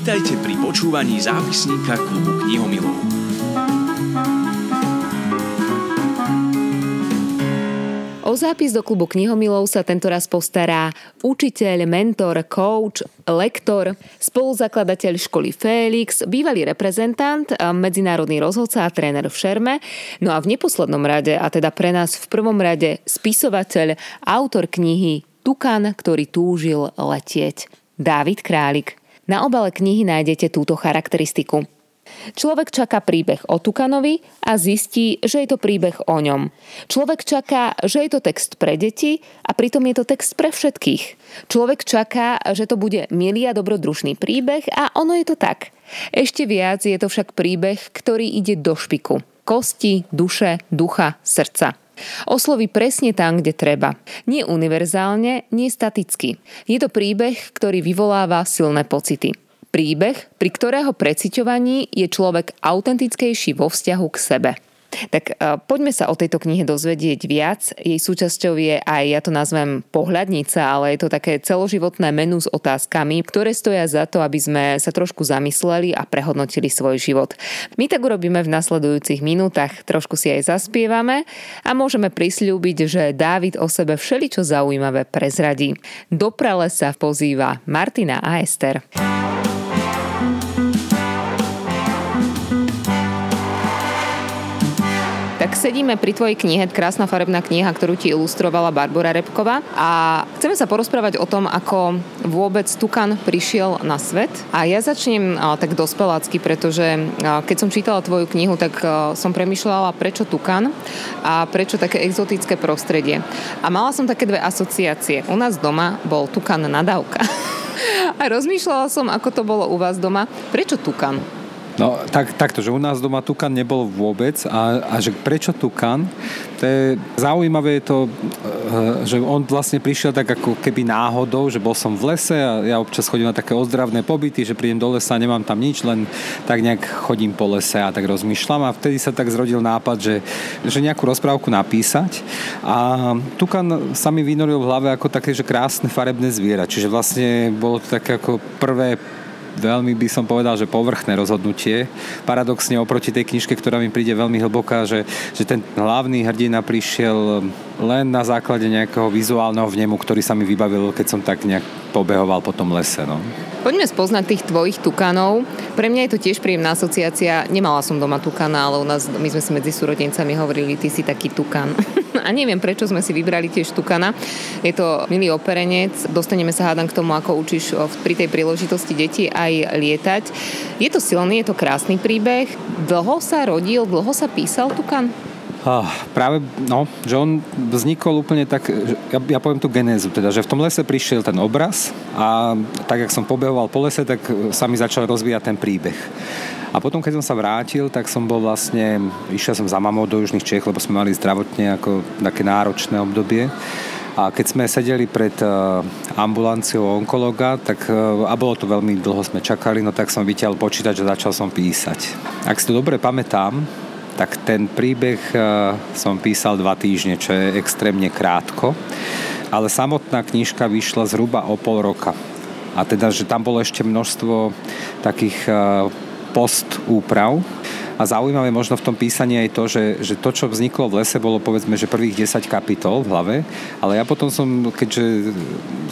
Vítajte pri počúvaní zápisníka klubu knihomilov. O zápis do klubu knihomilov sa tentoraz postará učiteľ, mentor, coach, lektor, spoluzakladateľ školy Félix, bývalý reprezentant, medzinárodný rozhodca a tréner v Šerme, no a v neposlednom rade, a teda pre nás v prvom rade spisovateľ, autor knihy Tukan, ktorý túžil letieť. Dávid Králik. Na obale knihy nájdete túto charakteristiku. Človek čaká príbeh o Tukanovi a zistí, že je to príbeh o ňom. Človek čaká, že je to text pre deti a pritom je to text pre všetkých. Človek čaká, že to bude milý a dobrodružný príbeh a ono je to tak. Ešte viac je to však príbeh, ktorý ide do špiku. Kosti, duše, ducha, srdca. Osloví presne tam, kde treba. Nie univerzálne, nie staticky. Je to príbeh, ktorý vyvoláva silné pocity. Príbeh, pri ktorého preciťovaní je človek autentickejší vo vzťahu k sebe. Tak uh, poďme sa o tejto knihe dozvedieť viac. Jej súčasťou je aj, ja to nazvem pohľadnica, ale je to také celoživotné menu s otázkami, ktoré stoja za to, aby sme sa trošku zamysleli a prehodnotili svoj život. My tak urobíme v nasledujúcich minútach, trošku si aj zaspievame a môžeme prisľúbiť, že Dávid o sebe všeličo zaujímavé prezradí. Doprale sa pozýva Martina a Ester. Sedíme pri tvojej knihe, krásna farebná kniha, ktorú ti ilustrovala Barbara Repková a chceme sa porozprávať o tom, ako vôbec Tukan prišiel na svet. A ja začnem tak dospelácky, pretože keď som čítala tvoju knihu, tak som premyšľala, prečo Tukan a prečo také exotické prostredie. A mala som také dve asociácie. U nás doma bol Tukan nadávka. A rozmýšľala som, ako to bolo u vás doma. Prečo Tukan? No tak, takto, že u nás doma tukan nebol vôbec a, a že prečo tukan, to je zaujímavé je to, eh, že on vlastne prišiel tak ako keby náhodou, že bol som v lese a ja občas chodím na také ozdravné pobyty, že prídem do lesa nemám tam nič, len tak nejak chodím po lese a tak rozmýšľam a vtedy sa tak zrodil nápad, že, že nejakú rozprávku napísať. A tukan sa mi vynoril v hlave ako také, že krásne farebné zviera, čiže vlastne bolo to také ako prvé veľmi by som povedal, že povrchné rozhodnutie. Paradoxne oproti tej knižke, ktorá mi príde veľmi hlboká, že, že ten hlavný hrdina prišiel len na základe nejakého vizuálneho vnemu, ktorý sa mi vybavil, keď som tak nejak pobehoval po tom lese. No. Poďme spoznať tých tvojich tukanov. Pre mňa je to tiež príjemná asociácia. Nemala som doma tukana, ale u nás, my sme si medzi súrodencami hovorili, ty si taký tukan. A neviem, prečo sme si vybrali tiež tukana. Je to milý operenec. Dostaneme sa hádam k tomu, ako učíš pri tej príležitosti deti aj lietať. Je to silný, je to krásny príbeh. Dlho sa rodil, dlho sa písal tukan? Ah, práve, no, že on vznikol úplne tak, ja, ja poviem tú genézu, teda, že v tom lese prišiel ten obraz a tak, jak som pobehoval po lese, tak sa mi začal rozvíjať ten príbeh. A potom, keď som sa vrátil, tak som bol vlastne, išiel som za mamou do Južných Čech, lebo sme mali zdravotne ako také náročné obdobie. A keď sme sedeli pred uh, ambulanciou onkologa, tak, uh, a bolo to veľmi dlho sme čakali, no tak som vytiaľ počítať, že začal som písať. Ak si to dobre pamätám, tak ten príbeh e, som písal dva týždne, čo je extrémne krátko, ale samotná knižka vyšla zhruba o pol roka. A teda, že tam bolo ešte množstvo takých e, post úprav, a zaujímavé možno v tom písaní aj to, že, že to, čo vzniklo v lese, bolo povedzme, že prvých 10 kapitol v hlave, ale ja potom som, keďže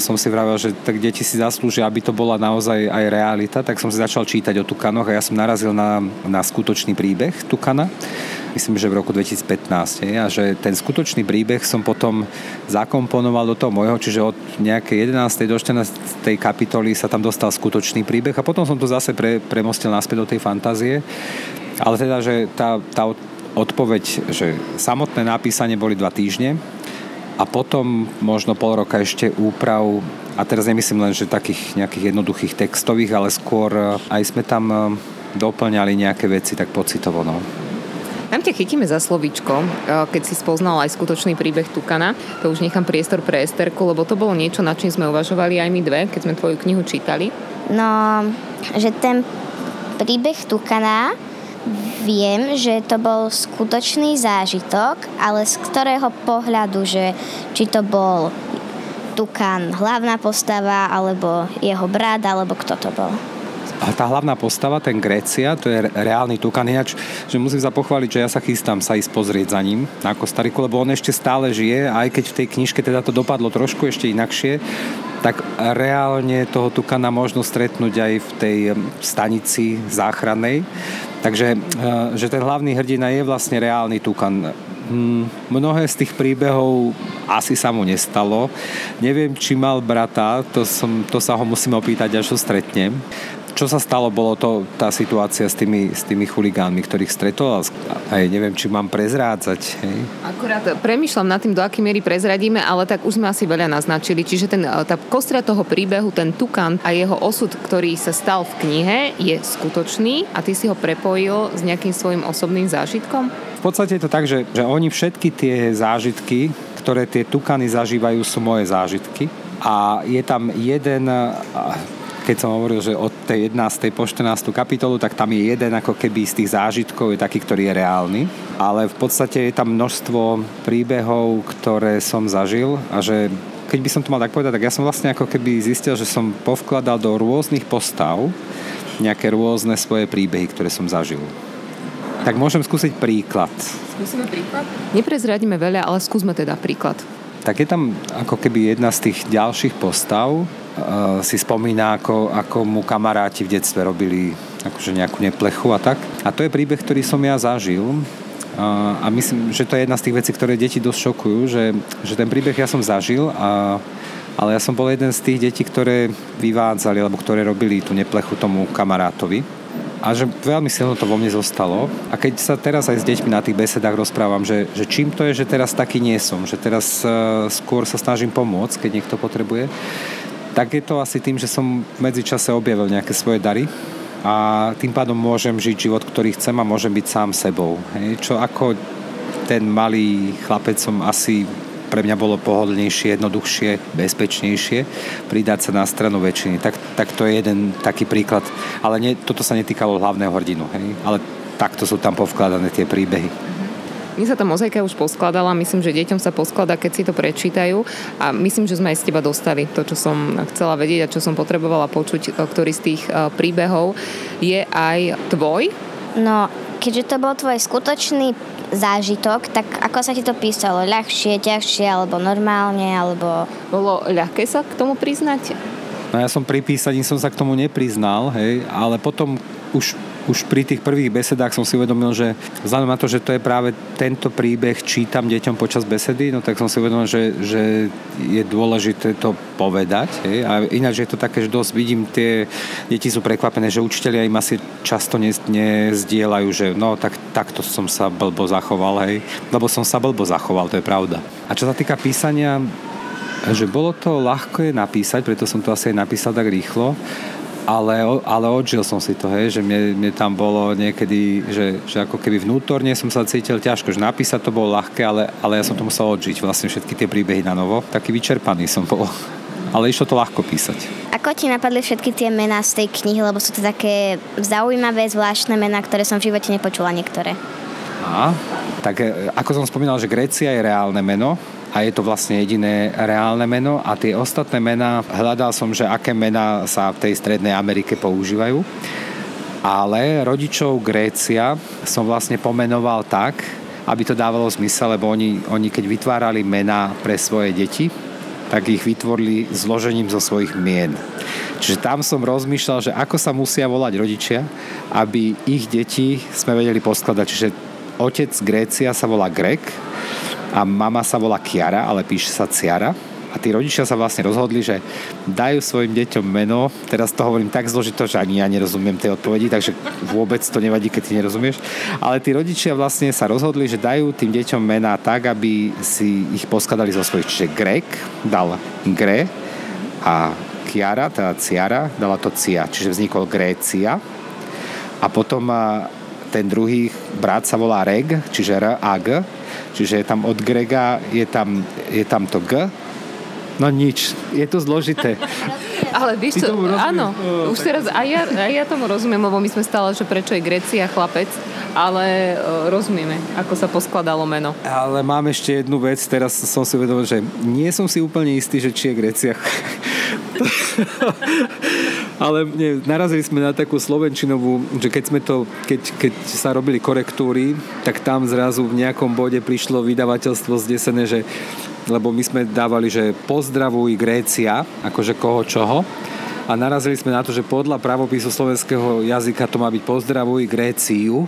som si vravel, že tak deti si zaslúžia, aby to bola naozaj aj realita, tak som si začal čítať o Tukanoch a ja som narazil na, na skutočný príbeh Tukana myslím, že v roku 2015. Je, a že ten skutočný príbeh som potom zakomponoval do toho môjho, čiže od nejakej 11. do 14. kapitoly sa tam dostal skutočný príbeh a potom som to zase pre, premostil naspäť do tej fantázie. Ale teda, že tá, tá odpoveď, že samotné napísanie boli dva týždne a potom možno pol roka ešte úprav a teraz nemyslím len, že takých nejakých jednoduchých textových, ale skôr eh, aj sme tam eh, doplňali nejaké veci tak pocitovo. No. Tam ťa chytíme za slovíčko, eh, keď si spoznal aj skutočný príbeh Tukana. To už nechám priestor pre Esterku, lebo to bolo niečo, nad čím sme uvažovali aj my dve, keď sme tvoju knihu čítali. No, že ten príbeh Tukana viem, že to bol skutočný zážitok, ale z ktorého pohľadu, že či to bol Tukan hlavná postava, alebo jeho brat, alebo kto to bol. Tá hlavná postava, ten Grécia, to je reálny Tukan. Ináč, že musím sa pochváliť, že ja sa chystám sa ísť pozrieť za ním na Kostariku, lebo on ešte stále žije, aj keď v tej knižke teda to dopadlo trošku ešte inakšie, tak reálne toho tukana možno stretnúť aj v tej stanici záchrannej. Takže e, že ten hlavný hrdina je vlastne reálny tukan. Hmm, mnohé z tých príbehov asi sa mu nestalo. Neviem, či mal brata, to, som, to sa ho musím opýtať, až ho stretnem čo sa stalo, bolo to tá situácia s tými, s tými chuligánmi, ktorých stretol. Aj neviem, či mám prezrádzať. Hej. Akurát premyšľam nad tým, do akej miery prezradíme, ale tak už sme asi veľa naznačili. Čiže ten, tá kostra toho príbehu, ten Tukan a jeho osud, ktorý sa stal v knihe, je skutočný a ty si ho prepojil s nejakým svojim osobným zážitkom? V podstate je to tak, že, že oni všetky tie zážitky, ktoré tie tukany zažívajú, sú moje zážitky. A je tam jeden keď som hovoril, že od tej 11. po 14. kapitolu, tak tam je jeden ako keby z tých zážitkov je taký, ktorý je reálny. Ale v podstate je tam množstvo príbehov, ktoré som zažil a že keď by som to mal tak povedať, tak ja som vlastne ako keby zistil, že som povkladal do rôznych postav nejaké rôzne svoje príbehy, ktoré som zažil. Tak môžem skúsiť príklad. Skúsime príklad? Neprezradíme veľa, ale skúsme teda príklad. Tak je tam ako keby jedna z tých ďalších postav, si spomína, ako, ako mu kamaráti v detstve robili akože nejakú neplechu a tak. A to je príbeh, ktorý som ja zažil uh, a myslím, že to je jedna z tých vecí, ktoré deti dosť šokujú, že, že ten príbeh ja som zažil a ale ja som bol jeden z tých detí, ktoré vyvádzali, alebo ktoré robili tú neplechu tomu kamarátovi. A že veľmi silno to vo mne zostalo. A keď sa teraz aj s deťmi na tých besedách rozprávam, že, že čím to je, že teraz taký nie som, že teraz uh, skôr sa snažím pomôcť, keď niekto potrebuje, tak je to asi tým, že som v medzičase objavil nejaké svoje dary a tým pádom môžem žiť život, ktorý chcem a môžem byť sám sebou. Hej? Čo ako ten malý chlapec som asi pre mňa bolo pohodlnejšie, jednoduchšie, bezpečnejšie pridať sa na stranu väčšiny. Tak, tak to je jeden taký príklad. Ale nie, toto sa netýkalo hlavného hrdinu. Hej? Ale takto sú tam povkladané tie príbehy. Mne sa tá mozaika už poskladala, myslím, že deťom sa posklada, keď si to prečítajú a myslím, že sme aj z teba dostali to, čo som chcela vedieť a čo som potrebovala počuť, ktorý z tých e, príbehov je aj tvoj. No, keďže to bol tvoj skutočný zážitok, tak ako sa ti to písalo? Ľahšie, ťažšie, alebo normálne, alebo... Bolo ľahké sa k tomu priznať? No ja som pri písaní som sa k tomu nepriznal, hej, ale potom už už pri tých prvých besedách som si uvedomil, že vzhľadom na to, že to je práve tento príbeh čítam deťom počas besedy, no tak som si uvedomil, že, že je dôležité to povedať. Hej? A ináč je to také, že dosť vidím, tie deti sú prekvapené, že učiteľia im asi často nezdieľajú, že no tak takto som sa blbo zachoval, hej? lebo som sa blbo zachoval, to je pravda. A čo sa týka písania, že bolo to ľahko je napísať, preto som to asi aj napísal tak rýchlo ale, ale odžil som si to, hej, že mne, mne tam bolo niekedy, že, že ako keby vnútorne som sa cítil ťažko, že napísať to bolo ľahké, ale, ale ja som to musel odžiť, vlastne všetky tie príbehy na novo. Taký vyčerpaný som bol. Ale išlo to ľahko písať. Ako ti napadli všetky tie mená z tej knihy, lebo sú to také zaujímavé, zvláštne mená, ktoré som v živote nepočula niektoré. A, tak e, ako som spomínal, že Grécia je reálne meno, a je to vlastne jediné reálne meno a tie ostatné mená, hľadal som, že aké mená sa v tej Strednej Amerike používajú, ale rodičov Grécia som vlastne pomenoval tak, aby to dávalo zmysel, lebo oni, oni keď vytvárali mená pre svoje deti, tak ich vytvorili zložením zo svojich mien. Čiže tam som rozmýšľal, že ako sa musia volať rodičia, aby ich deti sme vedeli poskladať. Čiže otec Grécia sa volá Grek, a mama sa volá Kiara, ale píše sa Ciara. A tí rodičia sa vlastne rozhodli, že dajú svojim deťom meno. Teraz to hovorím tak zložito, že ani ja nerozumiem tej odpovedi, takže vôbec to nevadí, keď ty nerozumieš. Ale tí rodičia vlastne sa rozhodli, že dajú tým deťom mená tak, aby si ich poskladali zo svojich. Čiže Grek dal Gre a Kiara, teda Ciara, dala to Cia. Čiže vznikol Grécia. A potom ten druhý brat sa volá Reg, čiže R a G Čiže je tam od Grega, je tam, je tam to G. No nič, je to zložité. Ale víš čo, áno, oh, už teraz aj ja, aj ja tomu rozumiem, lebo my sme stále, že prečo je Grecia chlapec, ale uh, rozumieme, ako sa poskladalo meno. Ale mám ešte jednu vec, teraz som si uvedomil, že nie som si úplne istý, že či je Grecia Ale nie, narazili sme na takú slovenčinovú, že keď sme to, keď, keď sa robili korektúry, tak tam zrazu v nejakom bode prišlo vydavateľstvo zdesené, že lebo my sme dávali, že pozdravuj Grécia, akože koho čoho. A narazili sme na to, že podľa pravopisu slovenského jazyka to má byť pozdravuj Gréciu,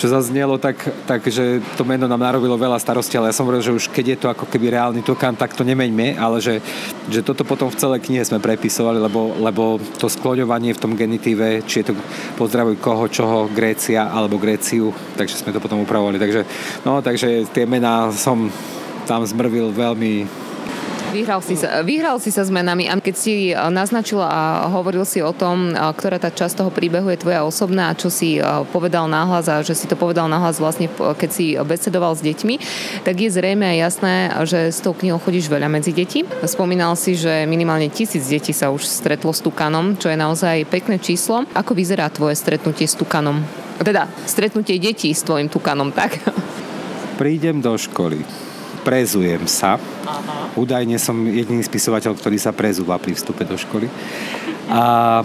čo zaznelo tak, tak, že to meno nám narobilo veľa starosti, ale ja som hovoril, že už keď je to ako keby reálny tukán, tak to nemeňme, ale že, že toto potom v celej knihe sme prepisovali, lebo, lebo to skloňovanie v tom genitíve, či je to pozdravuj koho, čoho, Grécia alebo Gréciu, takže sme to potom upravovali. Takže, no, takže tie mená som tam zmrvil veľmi Vyhral si, sa, vyhral si sa s menami a keď si e, naznačil a hovoril si o tom, e, ktorá tá časť toho príbehu je tvoja osobná a čo si e, povedal náhlas a že si to povedal náhlas vlastne keď si besedoval s deťmi, tak je zrejme a jasné, že s tou knihou chodíš veľa medzi deti. Spomínal si, že minimálne tisíc detí sa už stretlo s Tukanom, čo je naozaj pekné číslo. Ako vyzerá tvoje stretnutie s Tukanom? Teda, stretnutie detí s tvojim Tukanom, tak? Prídem do školy prezujem sa. Aha. Údajne som jediný spisovateľ, ktorý sa prezúva pri vstupe do školy. A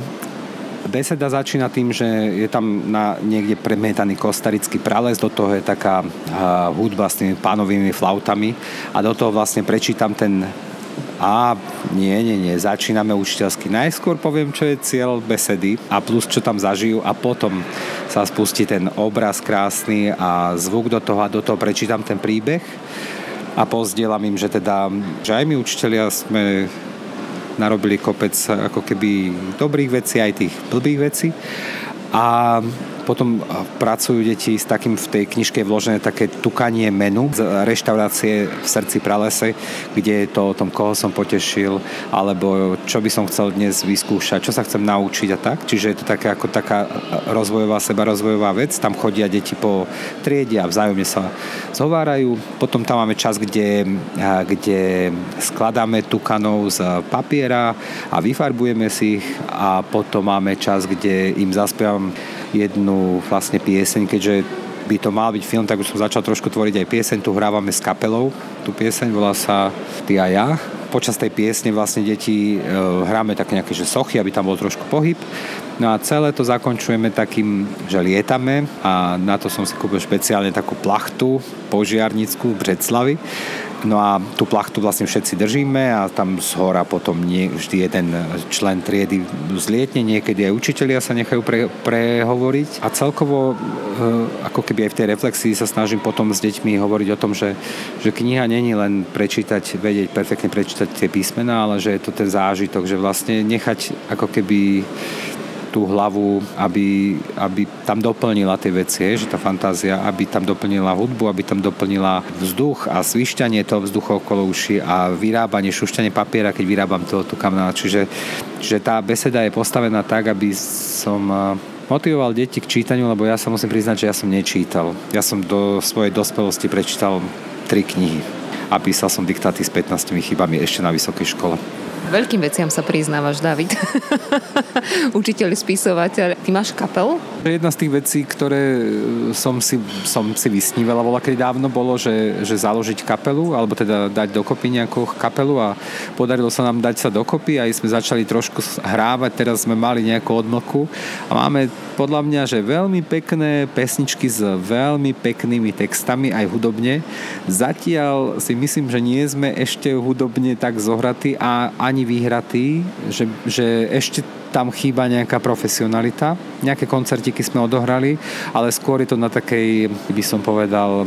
beseda začína tým, že je tam na niekde premietaný kostarický prales, do toho je taká uh, hudba s tými pánovými flautami a do toho vlastne prečítam ten a nie, nie, nie, začíname učiteľsky. Najskôr poviem, čo je cieľ besedy a plus, čo tam zažijú a potom sa spustí ten obraz krásny a zvuk do toho a do toho prečítam ten príbeh a pozdielam im, že teda, že aj my učiteľia sme narobili kopec ako keby dobrých vecí, aj tých blbých vecí. A potom pracujú deti s takým v tej knižke vložené také tukanie menu z reštaurácie v srdci pralese, kde je to o tom, koho som potešil, alebo čo by som chcel dnes vyskúšať, čo sa chcem naučiť a tak. Čiže je to také ako taká rozvojová, seba rozvojová vec. Tam chodia deti po triede a vzájomne sa zhovárajú. Potom tam máme čas, kde, kde skladáme tukanov z papiera a vyfarbujeme si ich a potom máme čas, kde im zaspievam jednu vlastne pieseň, keďže by to mal byť film, tak už som začal trošku tvoriť aj pieseň. Tu hrávame s kapelou. Tu pieseň volá sa Ty a ja. Počas tej piesne vlastne deti e, hráme také nejaké že sochy, aby tam bol trošku pohyb. No a celé to zakončujeme takým, že lietame a na to som si kúpil špeciálne takú plachtu požiarnickú v Breclavi No a tú plachtu vlastne všetci držíme a tam z hora potom nie, vždy jeden člen triedy zlietne, niekedy aj učitelia sa nechajú pre, prehovoriť. A celkovo e, ako keby aj v tej reflexii sa snažím potom s deťmi hovoriť o tom, že, že kniha není len prečítať, vedieť perfektne prečítať tie písmená, ale že je to ten zážitok, že vlastne nechať ako keby tú hlavu, aby, aby tam doplnila tie veci, že tá fantázia, aby tam doplnila hudbu, aby tam doplnila vzduch a svišťanie toho vzduchu okolo uši a vyrábanie, šušťanie papiera, keď vyrábam toho tu kamna. Čiže, čiže tá beseda je postavená tak, aby som motivoval deti k čítaniu, lebo ja sa musím priznať, že ja som nečítal. Ja som do svojej dospelosti prečítal tri knihy a písal som diktáty s 15 chybami ešte na vysokej škole. Veľkým veciam sa priznávaš, David. Učiteľ, spisovateľ. Ty máš kapel? Jedna z tých vecí, ktoré som si, som si vysnívala bola keď dávno, bolo, že, že založiť kapelu, alebo teda dať dokopy nejakú kapelu a podarilo sa nám dať sa dokopy a sme začali trošku hrávať, teraz sme mali nejakú odmlku a máme podľa mňa, že veľmi pekné pesničky s veľmi peknými textami aj hudobne. Zatiaľ si myslím, že nie sme ešte hudobne tak zohratí a ani vyhratí, že, že ešte tam chýba nejaká profesionalita. Nejaké koncertiky sme odohrali, ale skôr je to na takej, by som povedal,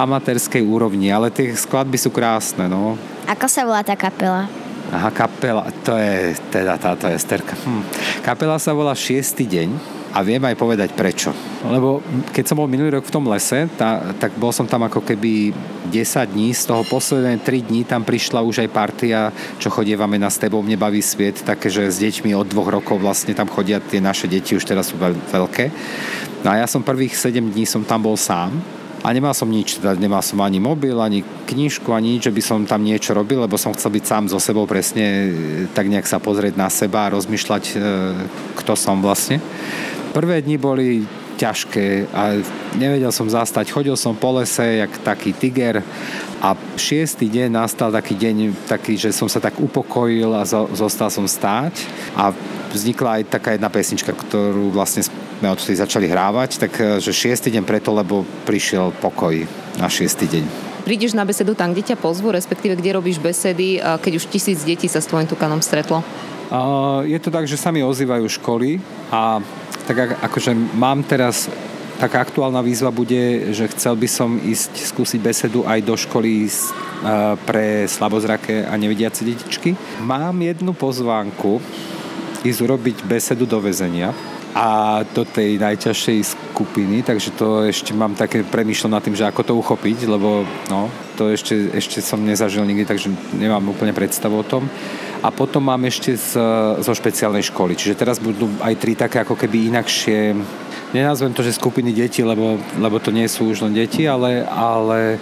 amatérskej úrovni. Ale tie skladby sú krásne, no. Ako sa volá tá kapela? Aha, kapela, to je teda táto Esterka. Hm. Kapela sa volá Šiestý deň a viem aj povedať prečo. Lebo keď som bol minulý rok v tom lese, tá, tak bol som tam ako keby 10 dní, z toho posledné 3 dní tam prišla už aj partia, čo chodievame na S tebou mne baví sviet, také, že s deťmi od dvoch rokov vlastne tam chodia tie naše deti, už teraz sú veľké. No a ja som prvých 7 dní som tam bol sám, a nemal som nič, teda nemal som ani mobil, ani knižku, ani nič, že by som tam niečo robil, lebo som chcel byť sám so sebou presne tak nejak sa pozrieť na seba a rozmýšľať, e, kto som vlastne. Prvé dni boli ťažké a nevedel som zastať. Chodil som po lese, jak taký tiger a šiestý deň nastal taký deň, taký, že som sa tak upokojil a zostal som stáť a vznikla aj taká jedna pesnička, ktorú vlastne sme odtedy začali hrávať, tak že šiestý deň preto, lebo prišiel pokoj na šiestý deň. Prídeš na besedu tam, kde ťa pozvu, respektíve kde robíš besedy, keď už tisíc detí sa s tvojim tukanom stretlo? Je to tak, že sa mi ozývajú školy a tak akože mám teraz taká aktuálna výzva bude, že chcel by som ísť skúsiť besedu aj do školy pre slabozraké a nevidiace detičky. Mám jednu pozvánku ísť urobiť besedu do väzenia a do tej najťažšej skupiny, takže to ešte mám také premýšľam nad tým, že ako to uchopiť, lebo no, to ešte, ešte som nezažil nikdy, takže nemám úplne predstavu o tom. A potom mám ešte z, zo špeciálnej školy, čiže teraz budú aj tri také ako keby inakšie nenazvem to, že skupiny detí, lebo, lebo to nie sú už len deti, ale, ale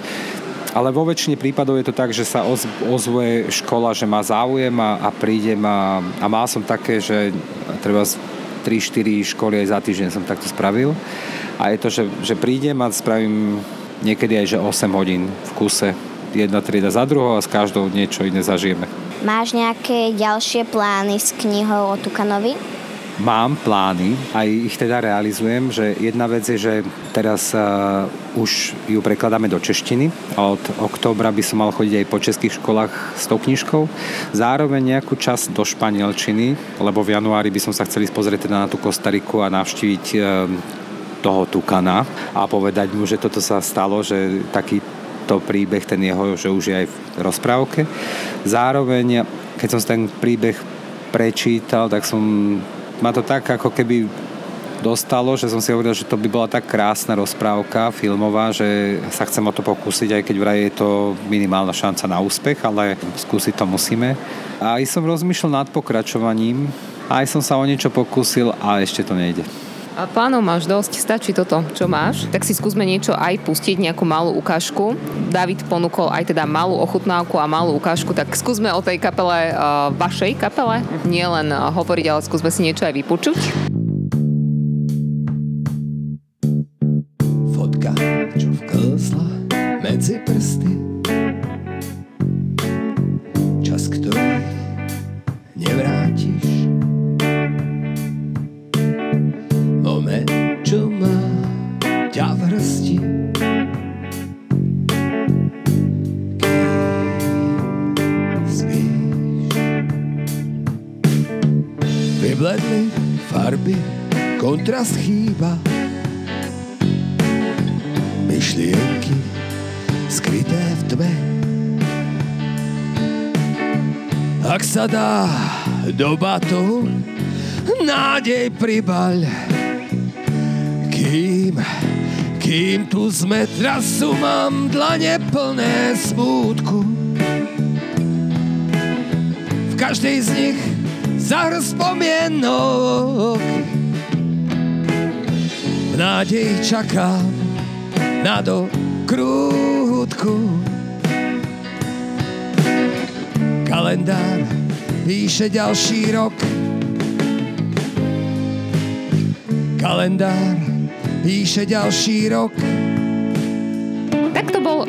ale vo väčšine prípadov je to tak, že sa ozvuje škola, že má záujem a, a prídem a, a mal som také, že treba 3-4 školy aj za týždeň som takto spravil. A je to, že, že prídem a spravím niekedy aj že 8 hodín v kuse. Jedna trieda za druhou a s každou niečo iné zažijeme. Máš nejaké ďalšie plány s knihou o Tukanovi? Mám plány, aj ich teda realizujem, že jedna vec je, že teraz uh, už ju prekladáme do češtiny a od októbra by som mal chodiť aj po českých školách s tou knižkou. Zároveň nejakú časť do španielčiny, lebo v januári by som sa chceli pozrieť teda na tú Kostariku a navštíviť uh, toho Tukana a povedať mu, že toto sa stalo, že taký to príbeh, ten jeho, že už je aj v rozprávke. Zároveň, keď som ten príbeh prečítal, tak som ma to tak ako keby dostalo, že som si hovoril, že to by bola tak krásna rozprávka filmová, že sa chcem o to pokúsiť, aj keď vraj je to minimálna šanca na úspech, ale skúsiť to musíme. A aj som rozmýšľal nad pokračovaním, aj som sa o niečo pokúsil a ešte to nejde. A plánov máš dosť, stačí toto, čo máš. Tak si skúsme niečo aj pustiť, nejakú malú ukážku. David ponúkol aj teda malú ochutnávku a malú ukážku, tak skúsme o tej kapele, uh, vašej kapele, nie len uh, hovoriť, ale skúsme si niečo aj vypočuť. Ak sa dá do batu, nádej pribaľ. Kým, kým tu sme trasu, mám dlane plné smútku. V každej z nich zahr spomienok v nádeji čakám na dokrútku. Kalendár píše ďalší rok. Kalendár píše ďalší rok.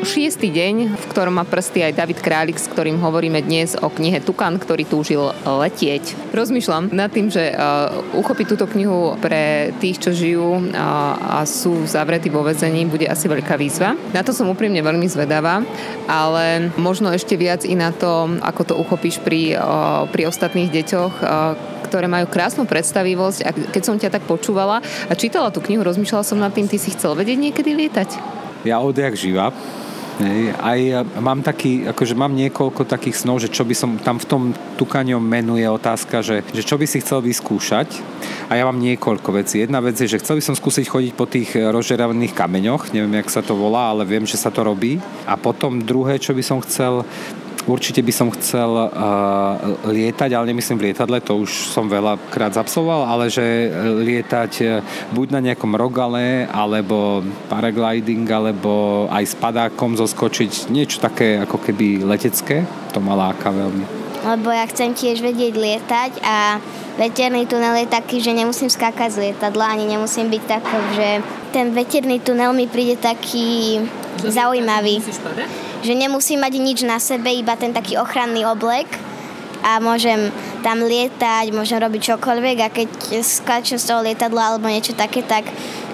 Šiestý deň, v ktorom má prsty aj David Králik, s ktorým hovoríme dnes o knihe Tukan, ktorý túžil letieť. Rozmýšľam nad tým, že uh, uchopiť túto knihu pre tých, čo žijú uh, a sú zavretí vo vezení, bude asi veľká výzva. Na to som úprimne veľmi zvedavá, ale možno ešte viac i na to, ako to uchopíš pri, uh, pri ostatných deťoch, ktoré majú krásnu predstavivosť a keď som ťa tak počúvala a čítala tú knihu, rozmýšľala som nad tým, ty si chcel vedieť niekedy lietať? ja odjak živa. Hej, aj mám taký, akože mám niekoľko takých snov, že čo by som tam v tom tukaňom menu je otázka, že, že čo by si chcel vyskúšať. A ja mám niekoľko vecí. Jedna vec je, že chcel by som skúsiť chodiť po tých rozžeravených kameňoch, neviem, jak sa to volá, ale viem, že sa to robí. A potom druhé, čo by som chcel, Určite by som chcel uh, lietať, ale nemyslím v lietadle, to už som veľakrát zapsoval, ale že lietať uh, buď na nejakom rogale, alebo paragliding, alebo aj s padákom zoskočiť, niečo také ako keby letecké, to ma láka veľmi. Lebo ja chcem tiež vedieť lietať a veterný tunel je taký, že nemusím skákať z lietadla, ani nemusím byť taký, že ten veterný tunel mi príde taký zaujímavý že nemusím mať nič na sebe, iba ten taký ochranný oblek a môžem tam lietať, môžem robiť čokoľvek a keď skáčem z toho lietadla alebo niečo také, tak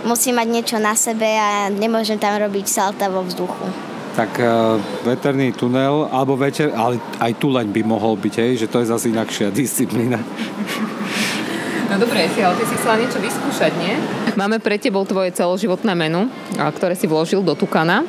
musím mať niečo na sebe a nemôžem tam robiť salta vo vzduchu. Tak uh, veterný tunel, alebo večer, ale aj tuleň by mohol byť, hej, že to je zase inakšia disciplína. No dobre, si, ale ty si chcela niečo vyskúšať, nie? Máme pre tebou tvoje celoživotné menu, ktoré si vložil do tukana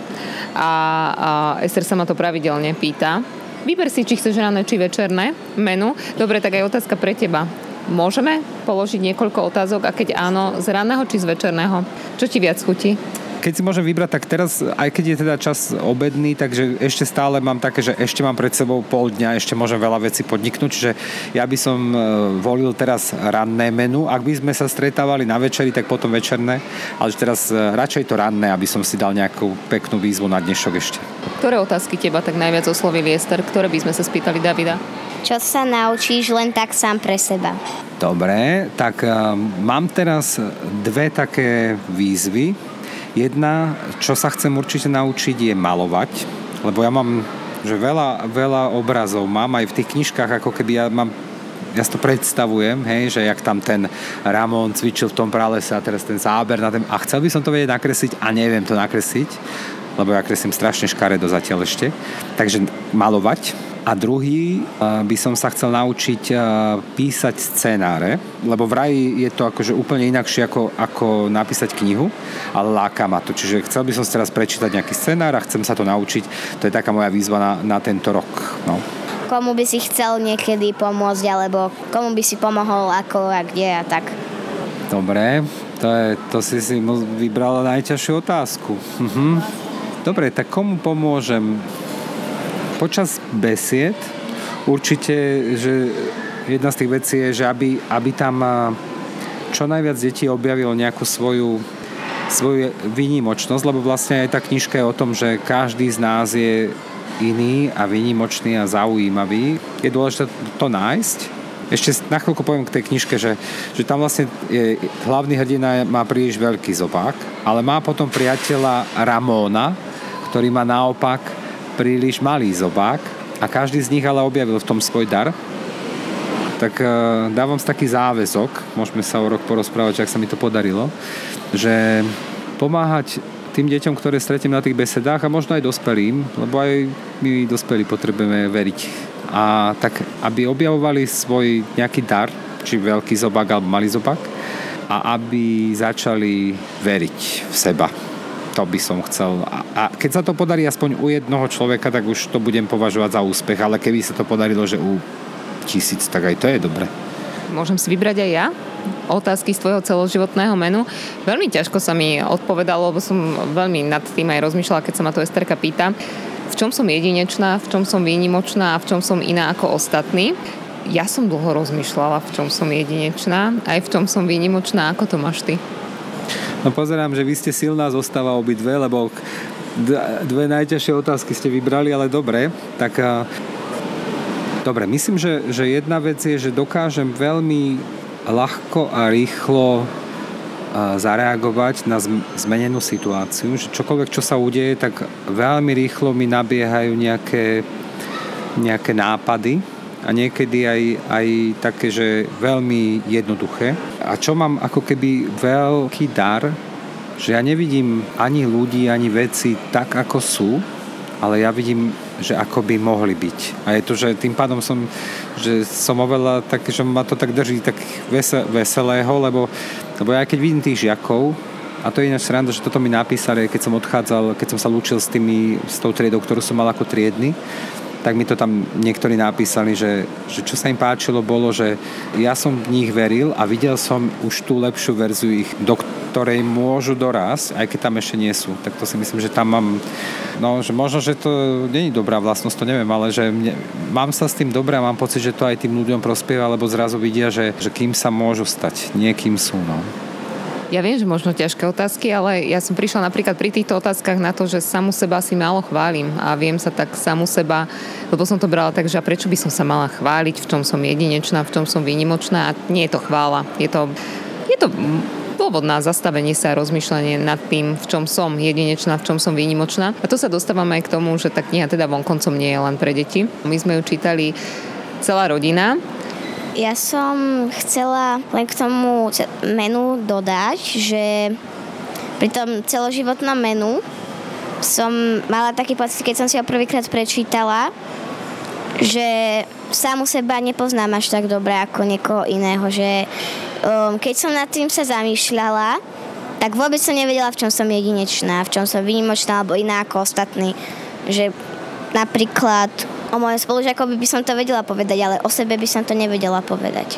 a, a Ester sa ma to pravidelne pýta. Vyber si, či chceš ranné, či večerné menu. Dobre, tak aj otázka pre teba. Môžeme položiť niekoľko otázok a keď áno, z ranného či z večerného? Čo ti viac chutí? Keď si môžem vybrať, tak teraz, aj keď je teda čas obedný, takže ešte stále mám také, že ešte mám pred sebou pol dňa, ešte môžem veľa vecí podniknúť, čiže ja by som e, volil teraz ranné menu. Ak by sme sa stretávali na večeri, tak potom večerné, ale teraz e, radšej to ranné, aby som si dal nejakú peknú výzvu na dnešok ešte. Ktoré otázky teba tak najviac oslovili, Ester? Ktoré by sme sa spýtali Davida? Čo sa naučíš len tak sám pre seba? Dobre, tak um, mám teraz dve také výzvy. Jedna, čo sa chcem určite naučiť, je malovať, lebo ja mám že veľa, veľa obrazov mám aj v tých knižkách, ako keby ja mám ja si to predstavujem, hej, že jak tam ten Ramon cvičil v tom pralese a teraz ten záber na ten, a chcel by som to vedieť nakresliť a neviem to nakresliť, lebo ja kreslím strašne škaredo zatiaľ ešte. Takže malovať, a druhý by som sa chcel naučiť písať scenáre, lebo vraj je to akože úplne inakšie ako, ako napísať knihu, ale láka ma to. Čiže chcel by som si teraz prečítať nejaký scenár a chcem sa to naučiť. To je taká moja výzva na, na tento rok. No. Komu by si chcel niekedy pomôcť, alebo komu by si pomohol, ako a kde a tak? Dobre, to, je, to si si vybrala najťažšiu otázku. Mhm. Dobre, tak komu pomôžem? Počas besied určite, že jedna z tých vecí je, že aby, aby tam čo najviac detí objavilo nejakú svoju svoju výnimočnosť, lebo vlastne aj tá knižka je o tom, že každý z nás je iný a výnimočný a zaujímavý. Je dôležité to nájsť. Ešte na chvíľku poviem k tej knižke, že, že tam vlastne je, hlavný hrdina má príliš veľký zobák, ale má potom priateľa Ramóna, ktorý má naopak príliš malý zobák a každý z nich ale objavil v tom svoj dar. Tak e, dávam si taký záväzok, môžeme sa o rok porozprávať, ak sa mi to podarilo, že pomáhať tým deťom, ktoré stretnem na tých besedách a možno aj dospelým, lebo aj my dospelí potrebujeme veriť. A tak, aby objavovali svoj nejaký dar, či veľký zobák alebo malý zobák, a aby začali veriť v seba to by som chcel. A, a keď sa to podarí aspoň u jednoho človeka, tak už to budem považovať za úspech, ale keby sa to podarilo, že u tisíc, tak aj to je dobre. Môžem si vybrať aj ja? otázky z tvojho celoživotného menu. Veľmi ťažko sa mi odpovedalo, lebo som veľmi nad tým aj rozmýšľala, keď sa ma to Esterka pýta. V čom som jedinečná, v čom som výnimočná a v čom som iná ako ostatní. Ja som dlho rozmýšľala, v čom som jedinečná, aj v čom som výnimočná. Ako to máš ty? No pozerám, že vy ste silná zostava obidve, lebo dve najťažšie otázky ste vybrali, ale dobre. Tak dobre, myslím, že, že jedna vec je, že dokážem veľmi ľahko a rýchlo zareagovať na zmenenú situáciu, že čokoľvek, čo sa udeje, tak veľmi rýchlo mi nabiehajú nejaké, nejaké nápady a niekedy aj, aj také, že veľmi jednoduché. A čo mám ako keby veľký dar, že ja nevidím ani ľudí, ani veci tak, ako sú, ale ja vidím, že ako by mohli byť. A je to, že tým pádom som, že som oveľa tak, že ma to tak drží tak veselého, lebo, lebo ja keď vidím tých žiakov, a to je ináč sranda, že toto mi napísali, keď som odchádzal, keď som sa lúčil s, tými, s tou triedou, ktorú som mal ako triedny, tak mi to tam niektorí napísali, že, že čo sa im páčilo bolo, že ja som v nich veril a videl som už tú lepšiu verziu ich, do ktorej môžu dorásť, aj keď tam ešte nie sú. Tak to si myslím, že tam mám, no, že možno, že to je dobrá vlastnosť, to neviem, ale že mne, mám sa s tým dobré a mám pocit, že to aj tým ľuďom prospieva, lebo zrazu vidia, že, že kým sa môžu stať, nie kým sú. No. Ja viem, že možno ťažké otázky, ale ja som prišla napríklad pri týchto otázkach na to, že samu seba si málo chválim a viem sa tak samu seba, lebo som to brala tak, že a prečo by som sa mala chváliť, v čom som jedinečná, v čom som výnimočná a nie je to chvála. Je to, je to dôvod na zastavenie sa a rozmýšľanie nad tým, v čom som jedinečná, v čom som výnimočná. A to sa dostávame aj k tomu, že tá kniha teda vonkoncom nie je len pre deti. My sme ju čítali celá rodina Ja som chcela len k tomu menu dodať, že pri tom celoživotnom menu som mala taký pocit, keď som si ho prvýkrát prečítala, že samu seba nepoznám až tak dobre ako niekoho iného, že um, keď som nad tým sa zamýšľala, tak vôbec som nevedela, v čom som jedinečná, v čom som výnimočná alebo iná ako ostatní. Že napríklad o mojom spolužiakovi by som to vedela povedať, ale o sebe by som to nevedela povedať.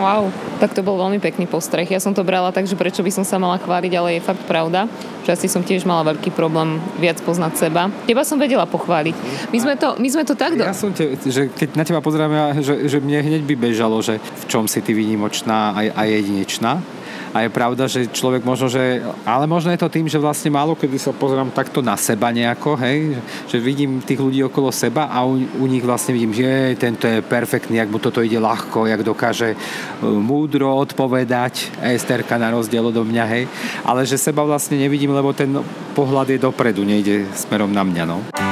Wow, tak to bol veľmi pekný postreh. Ja som to brala tak, že prečo by som sa mala chváliť, ale je fakt pravda, že asi som tiež mala veľký problém viac poznať seba. Teba som vedela pochváliť. My sme to, my sme to tak... Do... Ja som te, že keď na teba pozerám, ja, že, že mne hneď by bežalo, že v čom si ty výnimočná a, a jedinečná. A je pravda, že človek možno, že... Ale možno je to tým, že vlastne málo kedy sa pozerám takto na seba nejako, hej? Že vidím tých ľudí okolo seba a u, u nich vlastne vidím, že tento je perfektný, jak mu toto ide ľahko, jak dokáže e, múdro odpovedať Esterka na rozdiel odo mňa, hej? Ale že seba vlastne nevidím, lebo ten pohľad je dopredu, nejde smerom na mňa, no.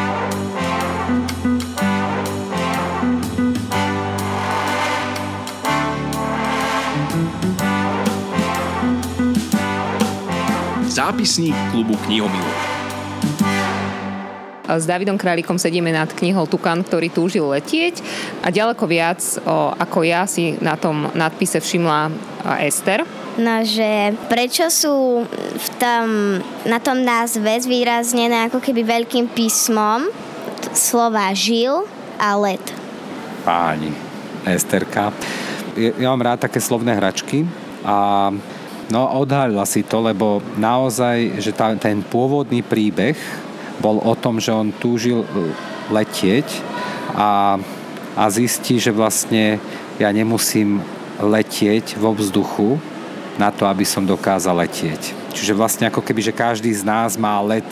Zápisník klubu knihomilov. S Davidom Králikom sedíme nad knihou Tukan, ktorý túžil letieť a ďaleko viac o, ako ja si na tom nadpise všimla Ester. No, že prečo sú v tom, na tom názve zvýraznené ako keby veľkým písmom slova žil a let. Páni, Esterka. Ja mám rád také slovné hračky a No odhalila si to, lebo naozaj, že tá, ten pôvodný príbeh bol o tom, že on túžil e, letieť a, a zistí, že vlastne ja nemusím letieť vo vzduchu na to, aby som dokázal letieť. Čiže vlastne ako keby, že každý z nás má let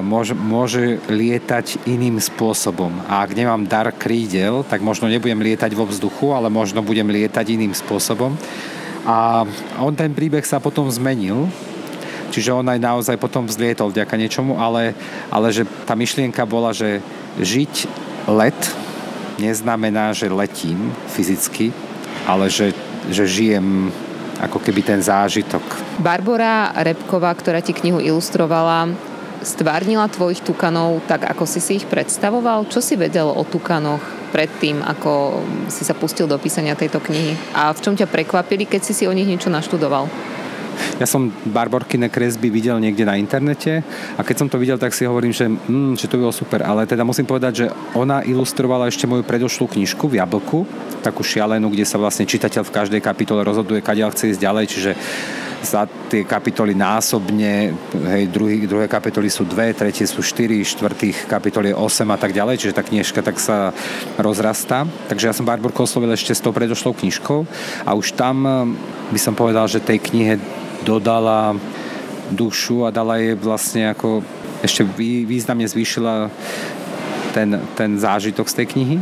môže, môže lietať iným spôsobom. A ak nemám dar krídel, tak možno nebudem lietať vo vzduchu, ale možno budem lietať iným spôsobom. A on ten príbeh sa potom zmenil, čiže on aj naozaj potom vzlietol vďaka niečomu, ale, ale že tá myšlienka bola, že žiť let neznamená, že letím fyzicky, ale že, že žijem ako keby ten zážitok. Barbara Repková, ktorá ti knihu ilustrovala, stvárnila tvojich tukanov tak, ako si si ich predstavoval? Čo si vedel o tukanoch predtým, ako si sa pustil do písania tejto knihy? A v čom ťa prekvapili, keď si si o nich niečo naštudoval? Ja som Barborkine kresby videl niekde na internete a keď som to videl, tak si hovorím, že, mm, že to bolo super. Ale teda musím povedať, že ona ilustrovala ešte moju predošlú knižku v Jablku, takú šialenú, kde sa vlastne čitateľ v každej kapitole rozhoduje, kadiaľ chce ísť ďalej, čiže za tie kapitoly násobne, hej, druhý, druhé kapitoly sú dve, tretie sú štyri, štvrtých kapitoly je 8 a tak ďalej, čiže tá knižka tak sa rozrastá. Takže ja som Barborku oslovil ešte s tou predošlou knižkou a už tam eh, by som povedal, že tej knihe dodala dušu a dala jej vlastne ako ešte významne zvýšila ten, ten zážitok z tej knihy.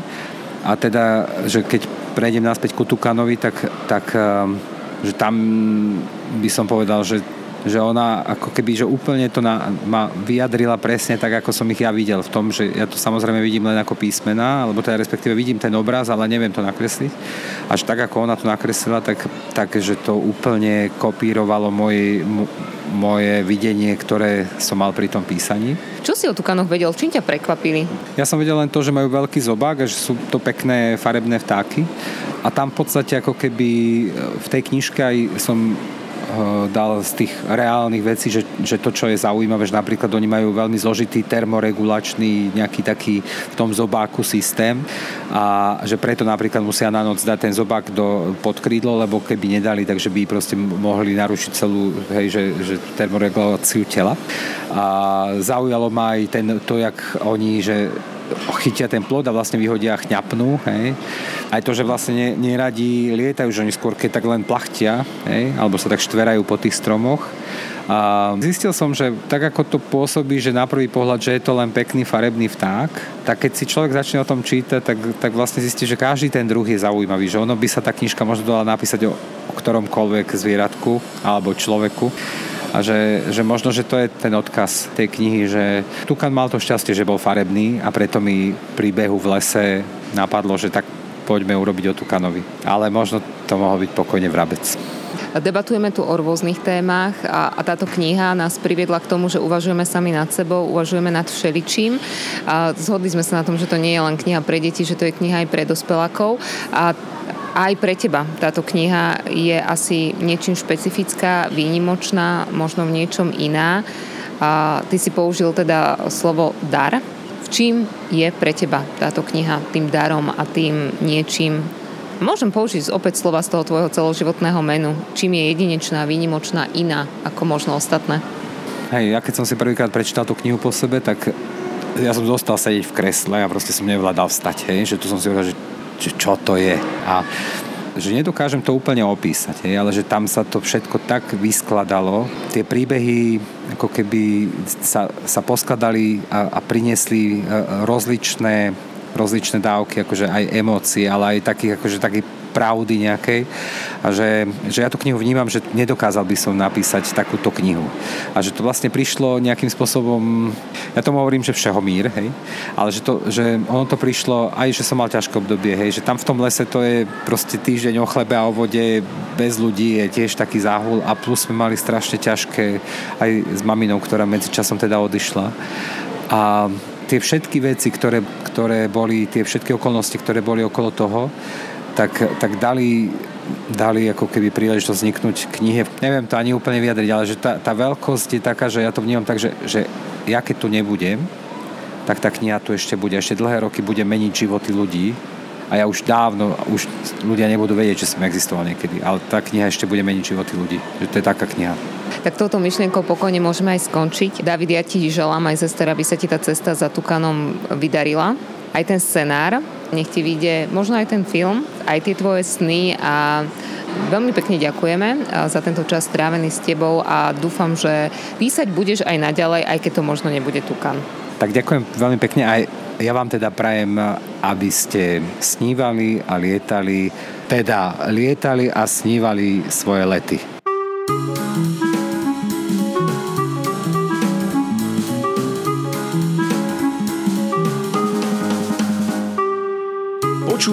A teda, že keď prejdem naspäť ku Tukanovi, tak, tak eh, že tam by som povedal, že že ona ako keby, že úplne to na, ma vyjadrila presne tak, ako som ich ja videl v tom, že ja to samozrejme vidím len ako písmena, alebo teda respektíve vidím ten obraz, ale neviem to nakresliť. Až tak, ako ona to nakreslila, tak, tak že to úplne kopírovalo moje, moje videnie, ktoré som mal pri tom písaní. Čo si o tukanoch vedel? Čím ťa prekvapili? Ja som vedel len to, že majú veľký zobák a že sú to pekné farebné vtáky. A tam v podstate ako keby v tej knižke aj som Eh, dal z tých reálnych vecí, že, že to, čo je zaujímavé, že napríklad oni majú veľmi zložitý termoregulačný nejaký taký v tom zobáku systém a že preto napríklad musia na noc dať ten zobák do, pod krídlo, lebo keby nedali, takže by proste mohli narušiť celú hej, že, že termoreguláciu tela. A zaujalo ma aj ten, to, jak oni, že chytia ten plod a vlastne vyhodia a chňapnú. Hej. Aj to, že vlastne neradi lietajú, že oni skôr keď tak len plachtia, hej, alebo sa tak štverajú po tých stromoch. A zistil som, že tak ako to pôsobí, že na prvý pohľad, že je to len pekný farebný vták, tak keď si človek začne o tom čítať, tak, tak vlastne zistí, že každý ten druh je zaujímavý, že ono by sa tá knižka možno dala napísať o, o ktoromkoľvek zvieratku alebo človeku a že, že možno, že to je ten odkaz tej knihy, že Tukan mal to šťastie, že bol farebný a preto mi pri behu v lese napadlo, že tak poďme urobiť o Tukanovi. Ale možno to mohol byť pokojne vrabec. Debatujeme tu o rôznych témach a, a táto kniha nás priviedla k tomu, že uvažujeme sami nad sebou, uvažujeme nad všeličím. A zhodli sme sa na tom, že to nie je len kniha pre deti, že to je kniha aj pre dospelákov. A aj pre teba táto kniha je asi niečím špecifická, výnimočná, možno v niečom iná. A ty si použil teda slovo dar. V čím je pre teba táto kniha tým darom a tým niečím, môžem použiť opäť slova z toho tvojho celoživotného menu, čím je jedinečná, výnimočná, iná ako možno ostatné? Hej, ja keď som si prvýkrát prečítal tú knihu po sebe, tak ja som zostal sedieť v kresle a proste som nevládal vstať, hej, že tu som si hovoril, že čo to je. A že nedokážem to úplne opísať, hej, ale že tam sa to všetko tak vyskladalo. Tie príbehy ako keby sa, sa poskladali a, a priniesli e, rozličné rozličné dávky, akože aj emócie, ale aj takých, akože taký pravdy nejakej a že, že ja tú knihu vnímam, že nedokázal by som napísať takúto knihu. A že to vlastne prišlo nejakým spôsobom ja tomu hovorím, že všehomír, hej, ale že, to, že ono to prišlo aj, že som mal ťažké obdobie, hej, že tam v tom lese to je proste týždeň o chlebe a o vode bez ľudí je tiež taký záhul a plus sme mali strašne ťažké aj s maminou, ktorá medzičasom teda odišla. A tie všetky veci, ktoré, ktoré boli, tie všetky okolnosti, ktoré boli okolo toho, tak, tak dali, dali ako keby príležitosť vzniknúť knihe. Neviem to ani úplne vyjadriť, ale že tá, tá veľkosť je taká, že ja to vnímam tak, že, že ja keď tu nebudem, tak tá kniha tu ešte bude. Ešte dlhé roky bude meniť životy ľudí a ja už dávno, už ľudia nebudú vedieť, že som existoval niekedy, ale tá kniha ešte bude meniť životy ľudí. Že to je taká kniha. Tak touto myšlienkou pokojne môžeme aj skončiť. David, ja ti želám aj sester, aby sa ti tá cesta za Tukanom vydarila. Aj ten scenár, nech ti vyjde možno aj ten film, aj tie tvoje sny a Veľmi pekne ďakujeme za tento čas strávený s tebou a dúfam, že písať budeš aj naďalej, aj keď to možno nebude Tukan. Tak ďakujem veľmi pekne aj ja vám teda prajem, aby ste snívali a lietali, teda lietali a snívali svoje lety.